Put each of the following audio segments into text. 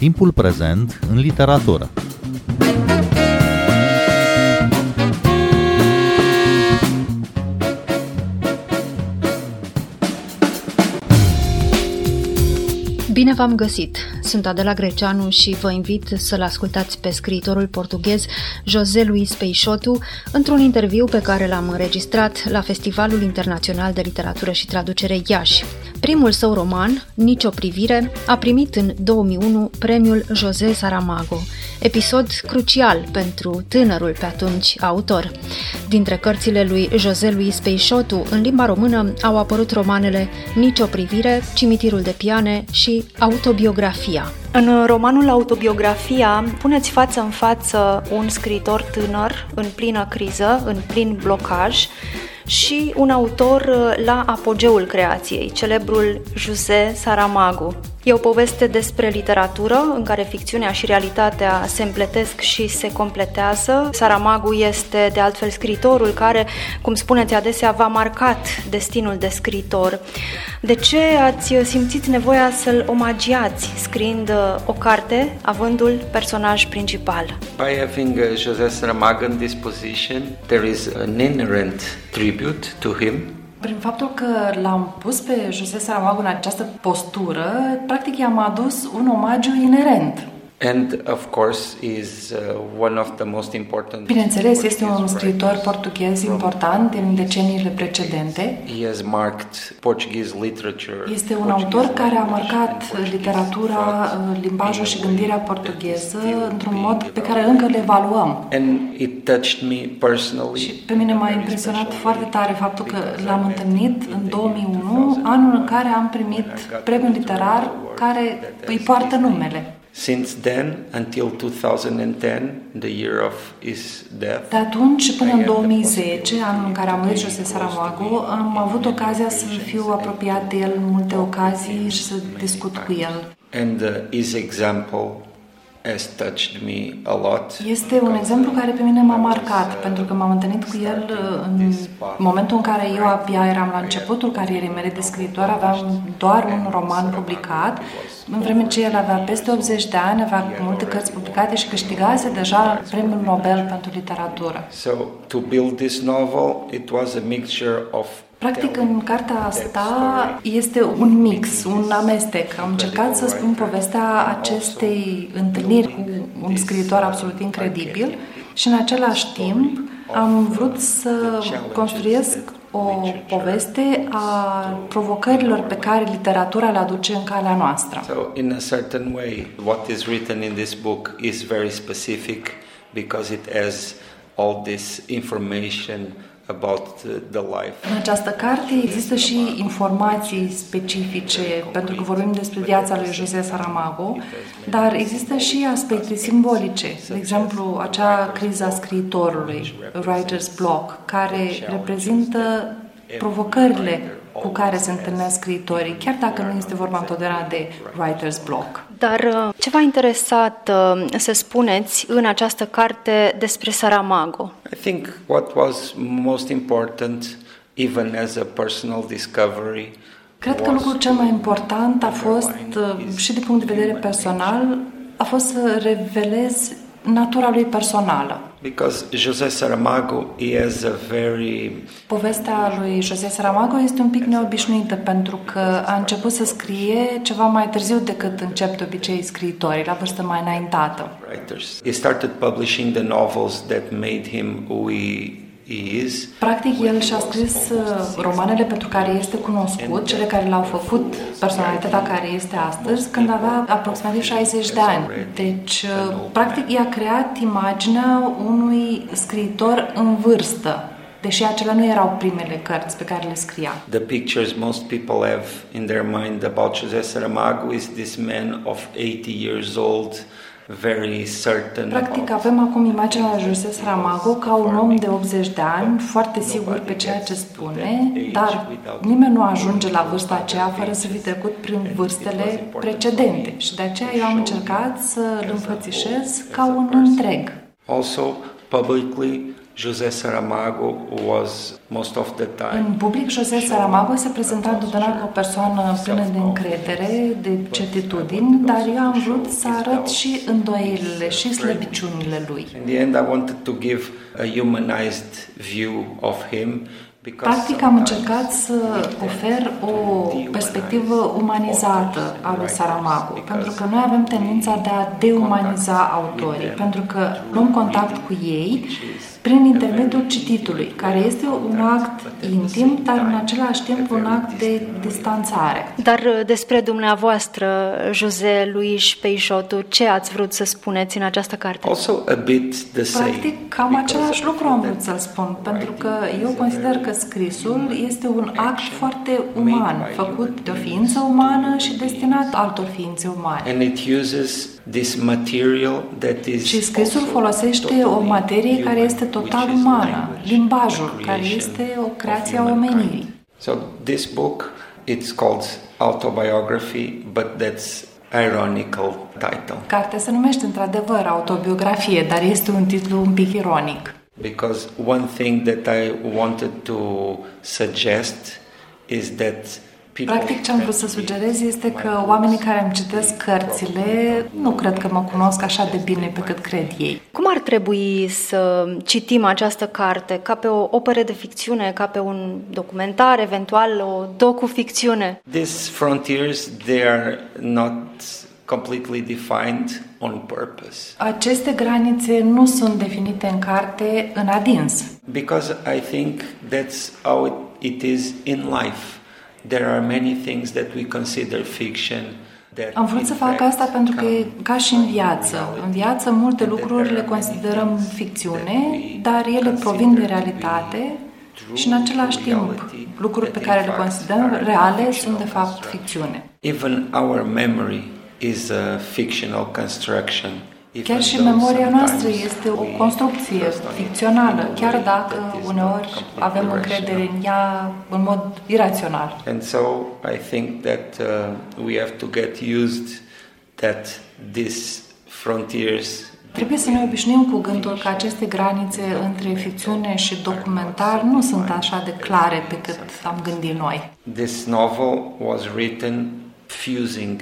Timpul prezent în literatură. Bine v-am găsit! Sunt Adela Greceanu și vă invit să-l ascultați pe scriitorul portughez José Luis Peixoto într-un interviu pe care l-am înregistrat la Festivalul Internațional de Literatură și Traducere Iași. Primul său roman, Nicio privire, a primit în 2001 premiul José Saramago, episod crucial pentru tânărul pe atunci autor. Dintre cărțile lui José Luis Peixoto în limba română au apărut romanele Nicio privire, Cimitirul de piane și Autobiografia. În romanul Autobiografia puneți față în față un scriitor tânăr în plină criză, în plin blocaj, și un autor uh, la apogeul creației, celebrul José Saramago. E o poveste despre literatură în care ficțiunea și realitatea se împletesc și se completează. Saramago este de altfel scritorul care, cum spuneți adesea, v-a marcat destinul de scritor. De ce ați simțit nevoia să-l omagiați scriind uh, o carte avândul personaj principal? By having uh, José Saramago in this position, there is an inherent tribute to him prin faptul că l-am pus pe José Saramago în această postură, practic i-am adus un omagiu inerent. And of course is uh, one of the most important Bineînțeles, este un scriitor portughez important în deceniile precedente. He has marked Portuguese literature. Este un autor care a marcat literatura, limbajul și gândirea portugheză într-un mod pe care încă le evaluăm. And it touched me personally. Și pe mine m-a impresionat foarte tare faptul că l-am întâlnit în 2001, anul în care am primit premiul literar care îi poartă numele. Since then until 2010, the year of his death. De atunci până în 2010, anul în care a murit José Saramago, am avut ocazia să fiu apropiat de el în multe ocazii și să discut cu el. And uh, his example has touched me a lot. Este un exemplu care pe mine m-a marcat, pentru că m-am întâlnit cu el uh, în momentul în care eu abia eram la începutul carierei mele de scriitor, aveam doar un roman publicat, în vreme ce el avea peste 80 de ani, avea multe cărți publicate și câștigase deja premiul Nobel pentru literatură. So, to build this novel, it was a mixture of Practic, în cartea asta este un mix, un amestec. Am încercat să spun povestea acestei întâlniri cu un scriitor absolut incredibil și, în același timp, am vrut să construiesc o poveste a provocărilor pe care literatura le aduce în calea noastră. So, in a certain way, what is written in this book is very specific because it has all this information about the life. În această carte există și informații specifice, pentru că vorbim despre viața lui José Saramago, dar există și aspecte simbolice. De exemplu, acea criză a scriitorului, writer's block, care reprezintă provocările cu care se întâlnesc scriitorii, chiar dacă nu este vorba întotdeauna de writer's block. Dar uh, ce v-a interesat uh, să spuneți în această carte despre Saramago? I think what was most important, even as a personal discovery, Cred că lucrul cel mai important a fost, uh, și din punct de vedere personal, a fost să revelez natura lui personală. Because José Saramago he has a very Povestea lui José Saramago este un pic neobișnuită pentru că a început să scrie ceva mai târziu decât încep de obicei scriitorii, la vârstă mai înaintată. writers. He started publishing the novels that made him who he is. Practic, el și-a scris uh, romanele pentru care este cunoscut, cele care l-au făcut personalitatea care este astăzi, când avea aproximativ 60 de ani. Deci, uh, practic, i-a creat imaginea unui scriitor în vârstă, deși acelea nu erau primele cărți pe care le scria. The pictures most people have in their mind about José Saramago is this man of 80 years old, very certain Practic, about avem acum imaginea lui José Saramago ca un om de 80 de ani, foarte sigur pe ceea ce spune, dar nimeni nu ajunge la vârsta aceea fără să fi trecut prin vârstele precedente. Și de aceea eu am încercat să îl înfățișez ca un întreg. also publicly José Saramago was most of the time În public, José Saramago se prezenta întotdeauna ca o persoană plină de încredere, de certitudini, dar eu am vrut să arăt și îndoielile și slăbiciunile lui. In the end, I wanted to give a humanized view of him because Practic am sometimes încercat să ofer o perspectivă umanizată a lui Saramago, pentru că noi avem tendința de a deumaniza autorii, pentru că luăm contact cu ei prin intermediul cititului, care este un act intim, dar în același timp un act de distanțare. Dar uh, despre dumneavoastră, José Luis Peixotu, ce ați vrut să spuneți în această carte? also a bit the same. Practic, cam because același lucru am vrut that să-l spun, pentru că eu consider că scrisul este un act foarte uman, făcut de o ființă umană și destinat altor ființe umane. And it uses this material that is Și scrisul also folosește totally o materie care human, este total which is umană, language, limbajul, the care creation este o of creație a humankind. omenirii. So this book, it's called autobiography, but that's ironical title Cartea se numește într-adevăr autobiografie, dar este un titlu un pic ironic. because one thing that I wanted to suggest is that people Practic ce am vrut să sugerez este că oamenii care îmi citesc cărțile nu cred că mă cunosc așa de bine pe cât cred ei. Cum ar trebui să citim această carte? Ca pe o operă de ficțiune, ca pe un documentar, eventual o docu-ficțiune? these frontiers they are not completely defined on purpose Aceste granițe nu sunt definite în carte în adins. because I think that's how it, it is in life. There are many things that we consider fiction that Am vrut in să fac fact asta pentru că e come ca și în from viață. reality. În viață multe And that lucruri there le are many considerăm things ficțiune, that we dar ele provin din consider to be realitate true și în același to timp reality, lucruri pe that care in le fact considerăm are reale fictional sunt de fapt construct. ficțiune. Even our memory is a fictional construction. Even Chiar și though memoria noastră sometimes este o we construcție trust on it ficțională, in a chiar way dacă that is uneori not completely avem rational. încredere în ea în mod irațional. And so I think that uh, we have to get used that these frontiers Trebuie să ne obișnuim cu gândul că aceste granițe între ficțiune și documentar nu sunt așa de clare pe cât am gândit noi. This novel was written fusing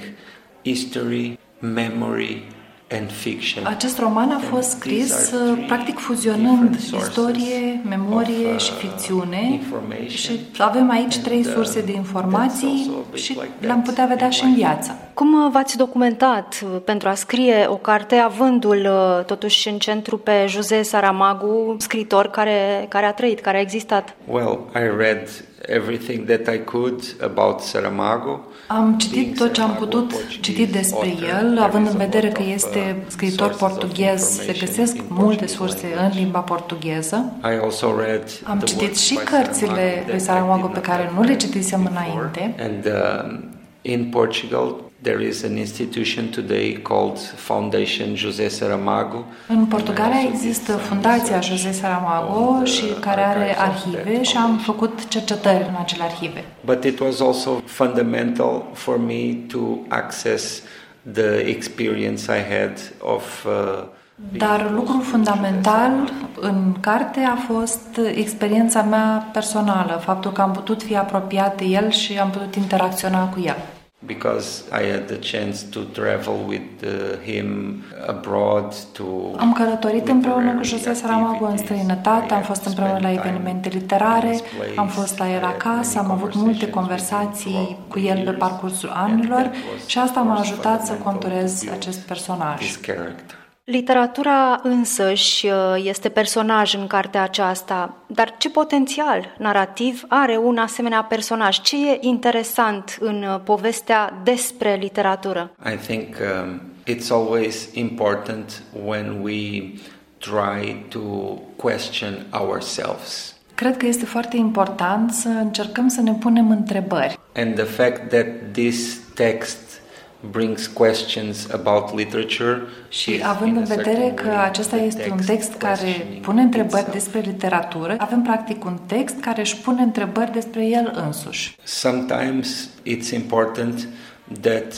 history, memory, and fiction. Acest roman a fost scris uh, practic fuzionând istorie, memorie și ficțiune și avem aici trei surse de informații și le-am putea vedea și în viață. Cum uh, v-ați documentat uh, pentru a scrie o carte, avându-l uh, totuși în centru pe José Saramago, scritor care, care a trăit, care a existat? Well, I read everything that I could about Saramago. Am citit tot ce am putut citi despre el, având în vedere că este scriitor portughez, se găsesc multe surse în limba portugheză. I also read Am the citit works și by cărțile Saramago lui that I Saramago did pe not care have nu le read citisem before. înainte. And um, in Portugal, there is an institution today called Foundation José Saramago. În Portugalia există Fundația José Saramago și care are arhive și am făcut cercetări în acele arhive. But it was also fundamental for me to access the experience I had of uh, Dar lucru fundamental în carte a fost experiența mea personală, faptul că am putut fi apropiat de el și am putut interacționa cu el. Because I had the chance to travel with uh, him abroad to Am călătorit împreună cu literary José Saramago în activities. străinătate, am I fost have împreună la spent time evenimente in literare, his place. am fost la el I had acasă, many am avut multe conversations with him conversații throughout cu the el pe years, parcursul and anilor that was, și asta of m-a course, ajutat să fundamental conturez to build acest personaj. This character. Literatura însăși uh, este personaj în cartea aceasta, dar ce potențial narrativ are un asemenea personaj? Ce e interesant în uh, povestea despre literatură? I think um, it's always important when we try to question ourselves. Cred că este foarte important să încercăm să ne punem întrebări. And the fact that this text brings questions about literature Și is având in în a certain vedere că way acesta the este un text text care questioning pune întrebări itself. despre literatură, avem practic un text care își pune întrebări despre el însuși. Sometimes it's important that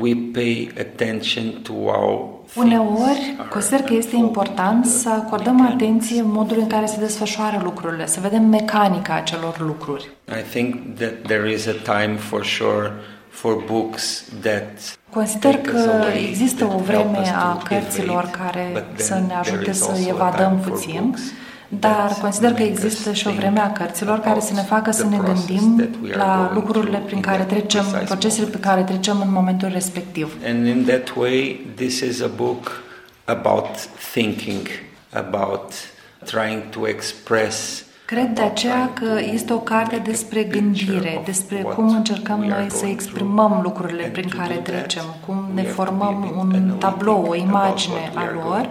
we pay attention to how Uneori, consider că este important să acordăm atenție modului în care se desfășoară lucrurile, să vedem mecanica acelor lucruri. I think that there is a time for sure for books that Consider take us că away, există that o help vreme us a to cărților evade, care but then să ne there ajute is să also a evadăm time for puțin, books dar that consider că make us există și o think vreme a cărților care să ne facă să about ne the process gândim that we are la going lucrurile through prin in care that trecem, precise procesele moment. pe care trecem în momentul respectiv. And in that way, this is a book about thinking, about trying to express. Cred de aceea că este o carte despre gândire, despre cum încercăm noi să exprimăm lucrurile prin care trecem, cum ne formăm un tablou, o imagine a lor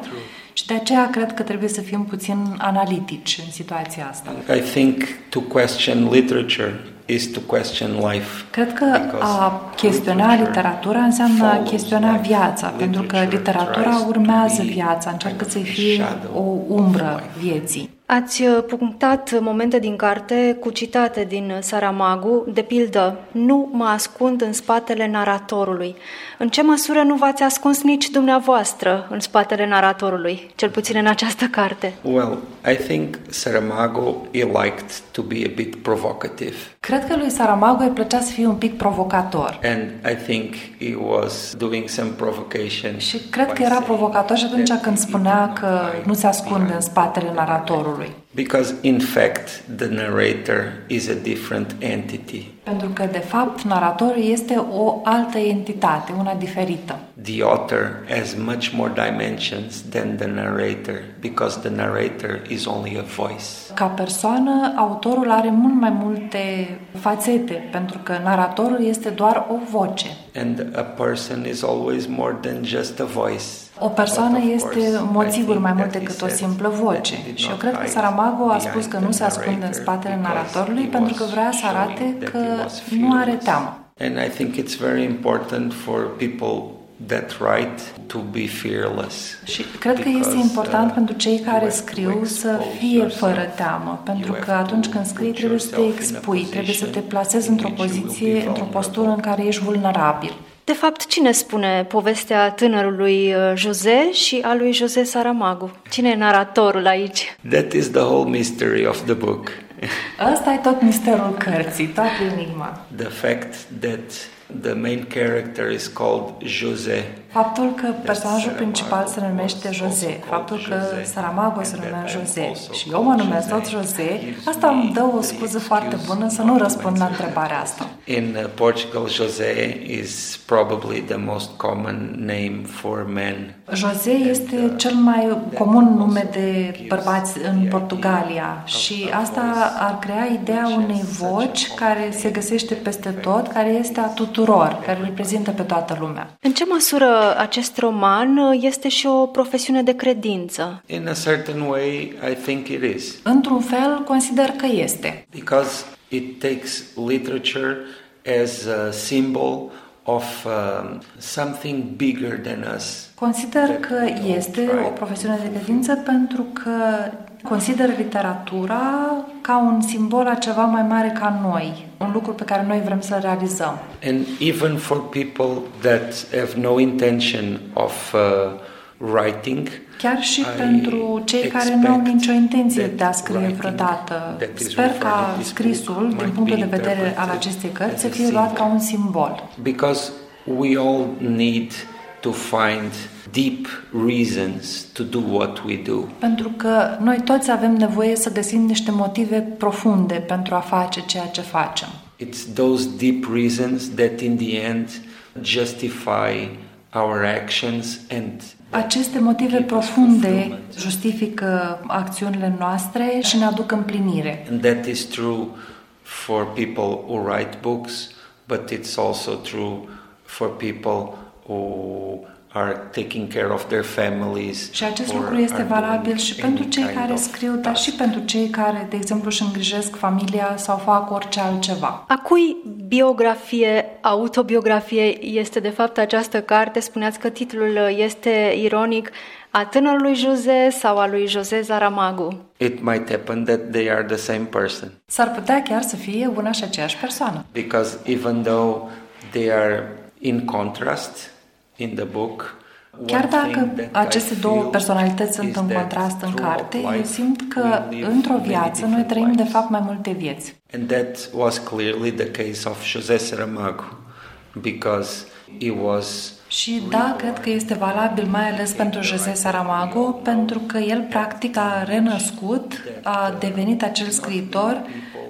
și de aceea cred că trebuie să fim puțin analitici în situația asta. I think to question literature is to question life. Cred că Because a chestiona literatura înseamnă a chestiona viața, pentru că literatura urmează viața, încearcă să fie o umbră vieții. Ați uh, punctat momente din carte cu citate din Saramago, de pildă, nu mă ascund în spatele naratorului. În ce măsură nu v-ați ascuns nici dumneavoastră în spatele naratorului, cel puțin în această carte? Well, I think Saramago he liked to be a bit provocative. Cred că lui Saramago îi plăcea să fie un pic provocator. And I think he was doing some provocation. Și cred că by era saying provocator și atunci that când he spunea did că not nu se hide ascunde în behind spatele the naratorului. Because in fact, the narrator is a different entity. Pentru că, de fapt, naratorul este o altă entitate, una diferită. The author has much more dimensions than the narrator because the narrator is only a voice. Ca persoană, autorul are mult mai multe fațete, pentru că naratorul este doar o voce. And a person is always more than just a voice. O persoană But of este, course, în mod I sigur, think mai that mult he decât o said simplă that voce. he did Și eu not cred că hide Saramago a spus behind că nu the se ascunde în narrator spatele because naratorului he pentru că was vrea să arate showing that că he was nu are fearless. teamă. And I think it's very important for people that write to be fearless. Și cred că este Because, important uh, pentru cei you care have to scriu să expose fie yourself. fără teamă, pentru You că have atunci to când scrii put trebuie să te yourself in a expui, trebuie să te position plasezi in într-o which you will be poziție, într-o vulnerable. postură în care ești vulnerabil. De fapt, cine spune povestea tânărului uh, José și a lui José Saramago? Cine e naratorul aici? That is the whole mystery of the book. Ăsta e tot misterul cărții, toată enigma. the fact that the main character is called José. Faptul că personajul principal se numește José, faptul că Saramago se numea José și eu mă numesc tot José, asta îmi dă o scuză foarte bună să nu răspund la întrebarea asta. In uh, Portugal, José is probably the most common name for men. José este cel mai comun nume de bărbați în Portugalia și asta ar crea ideea unei voci care se găsește peste tot, care este a tuturor, care reprezintă pe toată lumea. În ce măsură acest roman uh, este și o profesiune de credință? In a certain way, I think it is. Într-un fel, consider că este. Because it takes literature as a symbol of um, something bigger than us. Consider că este o profesiune de credință pentru că consider literatura ca un simbol a ceva mai mare ca noi, un lucru pe care noi vrem să-l realizăm. And even for people that have no intention of uh, writing, Chiar și I pentru cei care nu au expect nicio intenție that de a scrie writing vreodată. that is Sper referred ca in this scrisul, book din might punctul be de vedere al interpreted acestei cărți, as să a fie luat ca symbol. un simbol. because we all need to find deep reasons to do what we do. Pentru că noi toți avem nevoie să găsim niște motive profunde pentru a face ceea ce facem. It's those deep reasons that in the end justify our actions and Aceste motive profunde justifică acțiunile noastre și ne aduc împlinire. And that is true for people who write books, but it's also true for people who are taking care of their families. Și acest or lucru este are valabil doing și pentru any cei kind care of scriu, dar și task. pentru cei care, de exemplu, își îngrijesc familia sau fac orice altceva. A cui biografie, autobiografie este de fapt această carte? Spuneați că titlul este ironic. A tânărului José sau a lui José Saramago? It might happen that they are the same person S-ar putea chiar să fie una și aceeași persoană. because even though they are in contrast in the book, Chiar dacă aceste două personalități sunt în contrast în carte, eu simt că într-o viață noi trăim de fapt mai multe vieți. And that was clearly the case of José Saramago because he was și da, cred că este valabil mai ales pentru José Saramago, pentru că el practic a renăscut, a devenit acel scriitor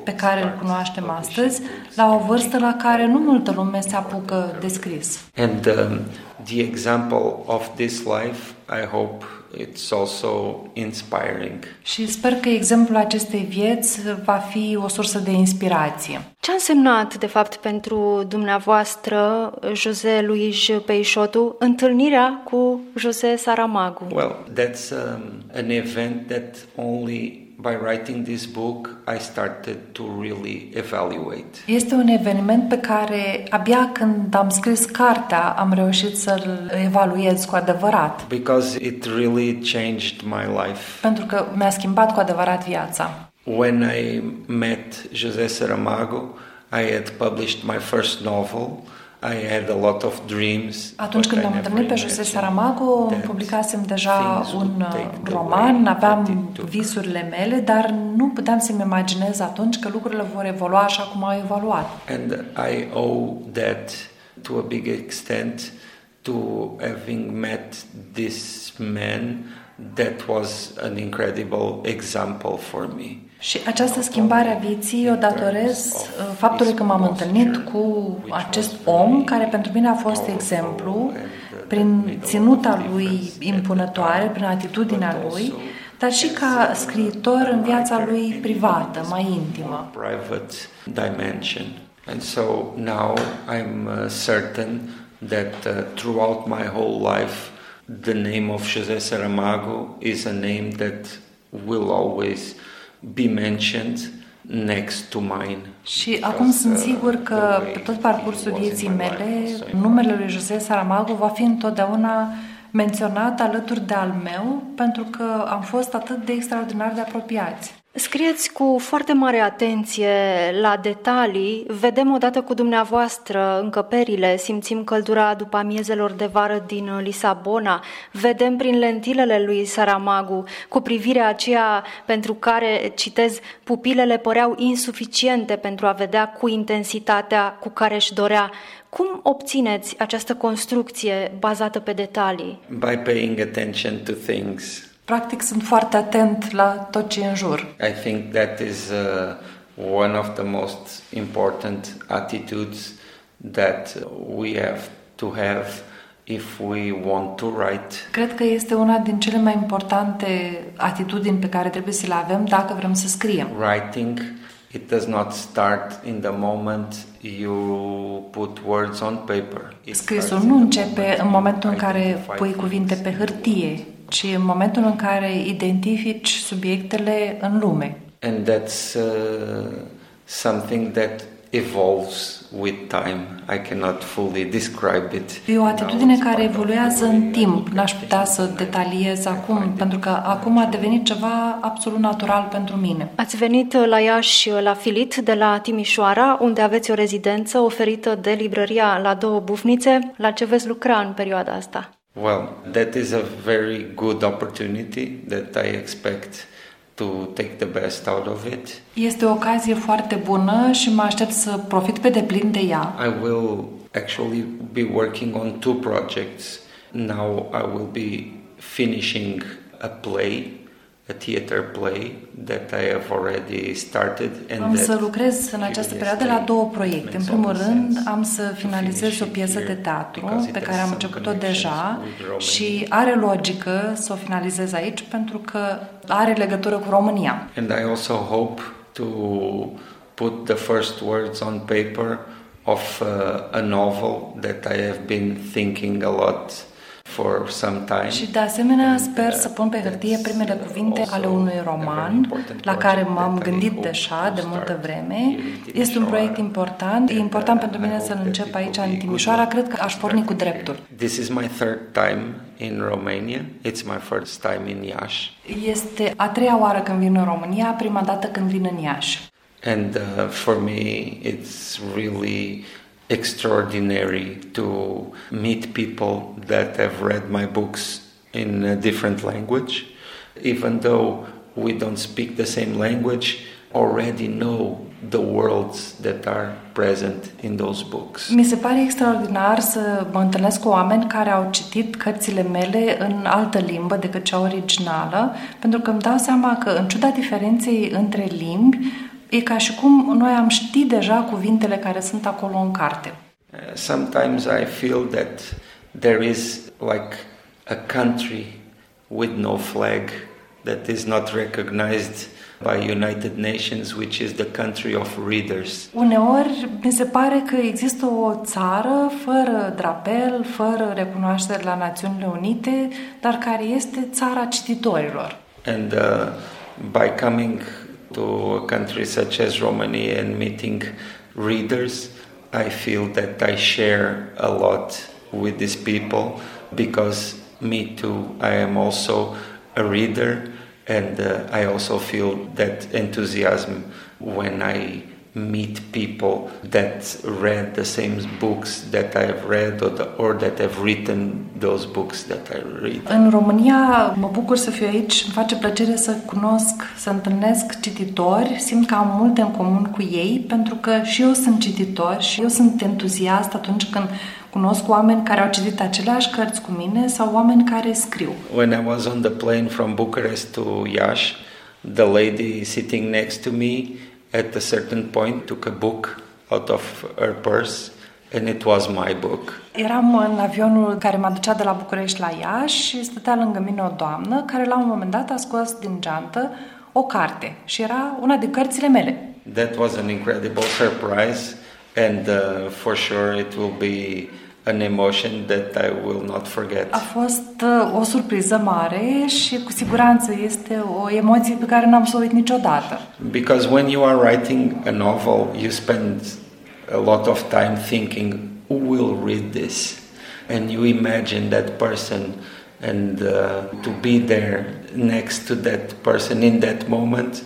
pe care îl cunoaștem astăzi, la o vârstă la care nu multă lume se apucă de scris. And um, the example of this life, I hope it's also inspiring. Și sper că exemplul acestei vieți va fi o sursă de inspirație. Ce a însemnat, de fapt, pentru dumneavoastră, José Luis Peixotu, întâlnirea cu José Saramago? Well, that's um, an event that only by writing this book, I started to really evaluate. Este un eveniment pe care abia când am scris cartea am reușit să-l evaluez cu adevărat. Because it really changed my life. Pentru că mi-a schimbat cu adevărat viața. When I met José Saramago, I had published my first novel. I had a lot of dreams, Atunci când am întâlnit pe José Saramago, publicasem deja un uh, roman, aveam visurile mele, dar nu puteam să-mi imaginez atunci că lucrurile vor evolua așa cum au evoluat. And I owe that to a big extent to having met this man that was an incredible example for me. Și această schimbare a vieții o datorez uh, faptului că m-am întâlnit cu acest om care pentru mine a fost exemplu prin ținuta lui impunătoare, prin atitudinea lui, dar și ca scriitor în viața lui privată, mai intimă. Private dimension. And so now I'm uh, certain that uh, throughout my whole life the name of José Saramago is a name that will always be mentioned next to mine. Și acum sunt uh, sigur că pe tot parcursul vieții mele, numele lui José Saramago va fi întotdeauna menționat alături de al meu, pentru că am fost atât de extraordinar de apropiați. Scrieți cu foarte mare atenție la detalii, vedem odată cu dumneavoastră încăperile, simțim căldura după amiezelor de vară din Lisabona, vedem prin lentilele lui Saramagu, cu privirea aceea pentru care, citez, pupilele păreau insuficiente pentru a vedea cu intensitatea cu care își dorea. Cum obțineți această construcție bazată pe detalii? By paying attention to things Practic sunt foarte atent la tot ce e în jur. I think that is uh, one of the most important attitudes that we have to have if we want to write. Cred că este una din cele mai importante atitudini pe care trebuie să le avem dacă vrem să scriem. Writing it does not start in the moment you put words on paper. Scrisul nu începe în momentul în care pui cuvinte pe hârtie, ci în momentul în care identifici subiectele în lume. And that's uh, something that evolves with time. I cannot fully describe it. E o atitudine care evoluează în timp. N-aș putea să detaliez acum, pentru că acum a devenit ceva absolut natural pentru mine. Ați venit la Iași la Filit de la Timișoara, unde aveți o rezidență oferită de librăria la două bufnițe. La ce veți lucra în perioada asta? Well, that is a very good opportunity that I expect to take the best out of it. Este o ocazie foarte bună și mă aștept să profit pe deplin de ea. I will actually be working on two projects. Now I will be finishing a play a theater play that I have already started and am să lucrez în această perioadă la două proiecte. În primul rând, am să finalizez o piesă de teatru pe care am început-o deja și are logică să o finalizez aici pentru că are legătură cu România. And I also hope to put the first words on paper of uh, a novel that I have been thinking a lot for some time. Și de asemenea sper să pun pe hârtie primele cuvinte ale unui roman la care m-am gândit deja de multă vreme. Este un proiect important. E important pentru mine să-l încep aici în Timișoara. Cred că aș porni cu dreptul. This is my third time in Romania. It's my first time in Iași. Este a treia oară când vin în România, prima dată când vin în Iași. And uh, for me it's really extraordinary to meet people that have read my books in a different language. Even though we don't speak the same language, already know the worlds that are present in those books. Mi se pare extraordinar să mă întâlnesc cu oameni care au citit cărțile mele în altă limbă decât cea originală, pentru că îmi dau seama că, în ciuda diferenței între limbi, e ca și cum noi am ști deja cuvintele care sunt acolo în carte. Uh, sometimes I feel that there is like a country with no flag that is not recognized by United Nations, which is the country of readers. Uneori mi se pare că există o țară fără drapel, fără recunoaștere la Națiunile Unite, dar care este țara cititorilor. And uh, by coming to a country such as Romania and meeting readers, I feel that I share a lot with these people because me too, I am also a reader and uh, I also feel that enthusiasm when I meet people that read the same books that I have read or, the, or that have written those books that I read. În România mă bucur să fiu aici, îmi face plăcere să cunosc, să întâlnesc cititori, simt că am multe în comun cu ei, pentru că și eu sunt cititor și eu sunt entuziast atunci când Cunosc oameni care au citit aceleași cărți cu mine sau oameni care scriu. When I was on the plane from Bucharest to Iași, the lady sitting next to me at a certain point took a book out of her purse and it was my book. Eram în avionul care mă ducea de la București la Iași și stătea lângă mine o doamnă care la un moment dat a scos din geantă o carte și era una din cărțile mele. That was an incredible surprise and uh, for sure it will be an emotion that I will not forget. A fost uh, o surpriză mare și cu siguranță este o emoție pe care n-am să o uit niciodată. Because when you are writing a novel, you spend a lot of time thinking who will read this and you imagine that person and uh, to be there next to that person in that moment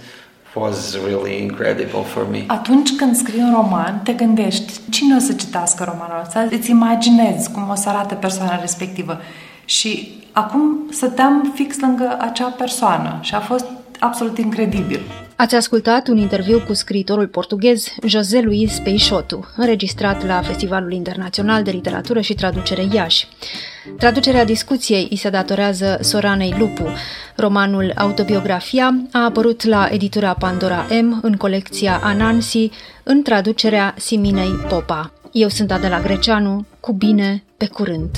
was really incredible for me. Atunci când scrii un roman, te gândești cine o să citească romanul ăsta, îți imaginezi cum o să arate persoana respectivă. Și acum stăteam fix lângă acea persoană și a fost absolut incredibil. Ați ascultat un interviu cu scriitorul portughez José Luis Peixoto, înregistrat la Festivalul Internațional de Literatură și Traducere Iași. Traducerea discuției îi se datorează Soranei Lupu. Romanul Autobiografia a apărut la editura Pandora M în colecția Anansi, în traducerea Siminei Popa. Eu sunt Adela Greceanu, cu bine, pe curând!